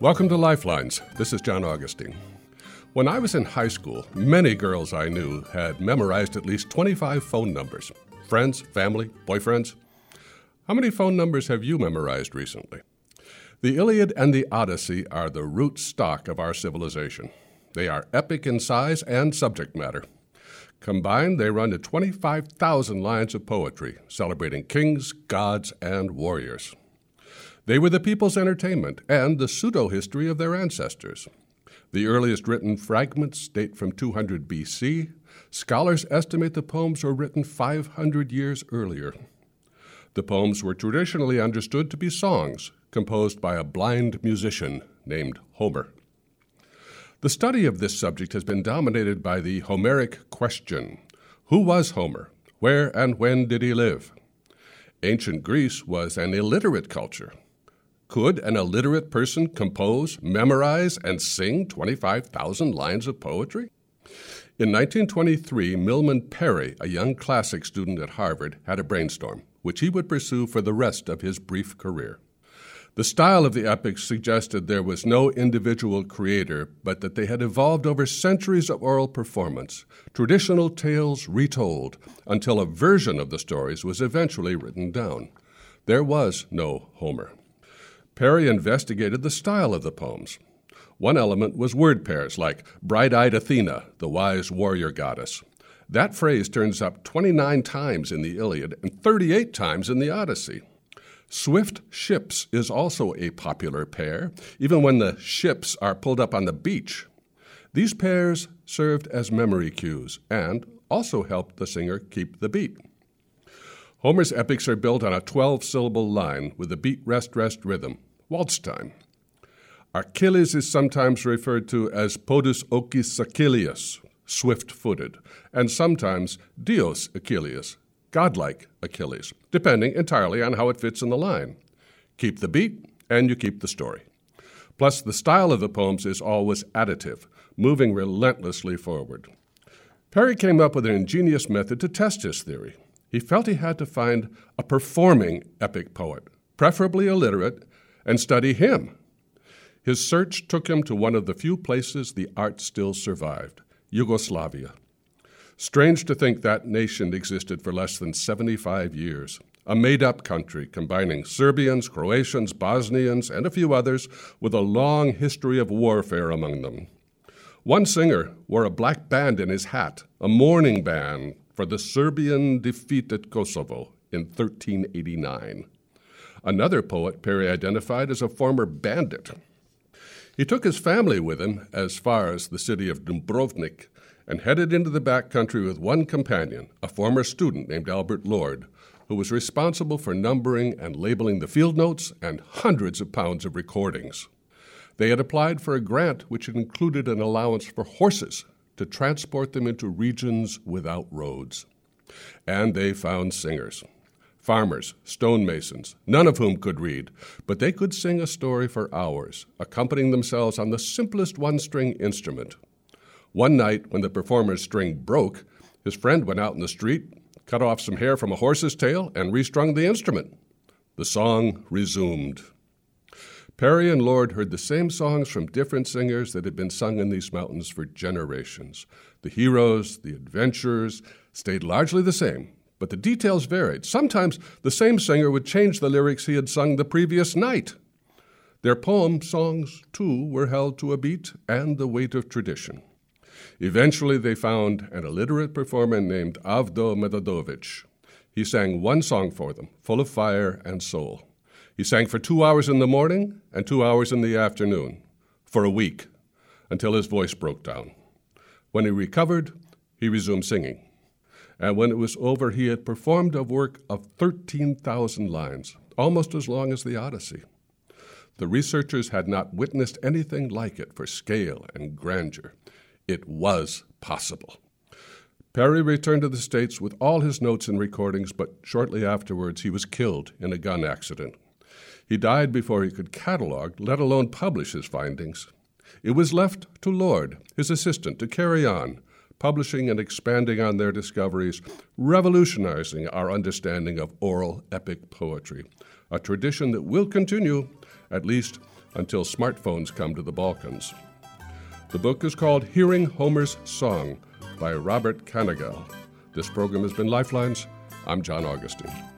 Welcome to Lifelines. This is John Augustine. When I was in high school, many girls I knew had memorized at least 25 phone numbers friends, family, boyfriends. How many phone numbers have you memorized recently? The Iliad and the Odyssey are the root stock of our civilization. They are epic in size and subject matter. Combined, they run to 25,000 lines of poetry celebrating kings, gods, and warriors. They were the people's entertainment and the pseudo history of their ancestors. The earliest written fragments date from 200 BC. Scholars estimate the poems were written 500 years earlier. The poems were traditionally understood to be songs composed by a blind musician named Homer. The study of this subject has been dominated by the Homeric question Who was Homer? Where and when did he live? Ancient Greece was an illiterate culture. Could an illiterate person compose, memorize, and sing 25,000 lines of poetry? In 1923, Milman Parry, a young classic student at Harvard, had a brainstorm, which he would pursue for the rest of his brief career. The style of the epics suggested there was no individual creator, but that they had evolved over centuries of oral performance, traditional tales retold, until a version of the stories was eventually written down. There was no Homer. Parry investigated the style of the poems. One element was word pairs, like bright eyed Athena, the wise warrior goddess. That phrase turns up 29 times in the Iliad and 38 times in the Odyssey. Swift ships is also a popular pair, even when the ships are pulled up on the beach. These pairs served as memory cues and also helped the singer keep the beat. Homer's epics are built on a 12 syllable line with a beat rest rest rhythm time. Achilles is sometimes referred to as Podus Ocis Achilles, swift footed, and sometimes Dios Achilles, godlike Achilles, depending entirely on how it fits in the line. Keep the beat, and you keep the story. Plus, the style of the poems is always additive, moving relentlessly forward. Parry came up with an ingenious method to test his theory. He felt he had to find a performing epic poet, preferably illiterate, and study him. His search took him to one of the few places the art still survived Yugoslavia. Strange to think that nation existed for less than 75 years, a made up country combining Serbians, Croatians, Bosnians, and a few others, with a long history of warfare among them. One singer wore a black band in his hat, a mourning band for the Serbian defeat at Kosovo in 1389. Another poet Parry identified as a former bandit. He took his family with him as far as the city of Dubrovnik and headed into the back country with one companion, a former student named Albert Lord, who was responsible for numbering and labeling the field notes and hundreds of pounds of recordings. They had applied for a grant which included an allowance for horses to transport them into regions without roads. And they found singers farmers, stonemasons, none of whom could read, but they could sing a story for hours, accompanying themselves on the simplest one string instrument. One night, when the performer's string broke, his friend went out in the street, cut off some hair from a horse's tail, and restrung the instrument. The song resumed. Parry and Lord heard the same songs from different singers that had been sung in these mountains for generations. The heroes, the adventurers, stayed largely the same, but the details varied. Sometimes the same singer would change the lyrics he had sung the previous night. Their poem songs, too, were held to a beat and the weight of tradition. Eventually, they found an illiterate performer named Avdo Mededović. He sang one song for them, full of fire and soul. He sang for two hours in the morning and two hours in the afternoon, for a week, until his voice broke down. When he recovered, he resumed singing and when it was over, he had performed a work of 13,000 lines, almost as long as the Odyssey. The researchers had not witnessed anything like it for scale and grandeur. It was possible. Parry returned to the States with all his notes and recordings, but shortly afterwards he was killed in a gun accident. He died before he could catalog, let alone publish his findings. It was left to Lord, his assistant, to carry on, publishing and expanding on their discoveries, revolutionizing our understanding of oral epic poetry, a tradition that will continue, at least until smartphones come to the Balkans. The book is called Hearing Homer's Song by Robert Kanigel. This program has been Lifelines. I'm John Augustine.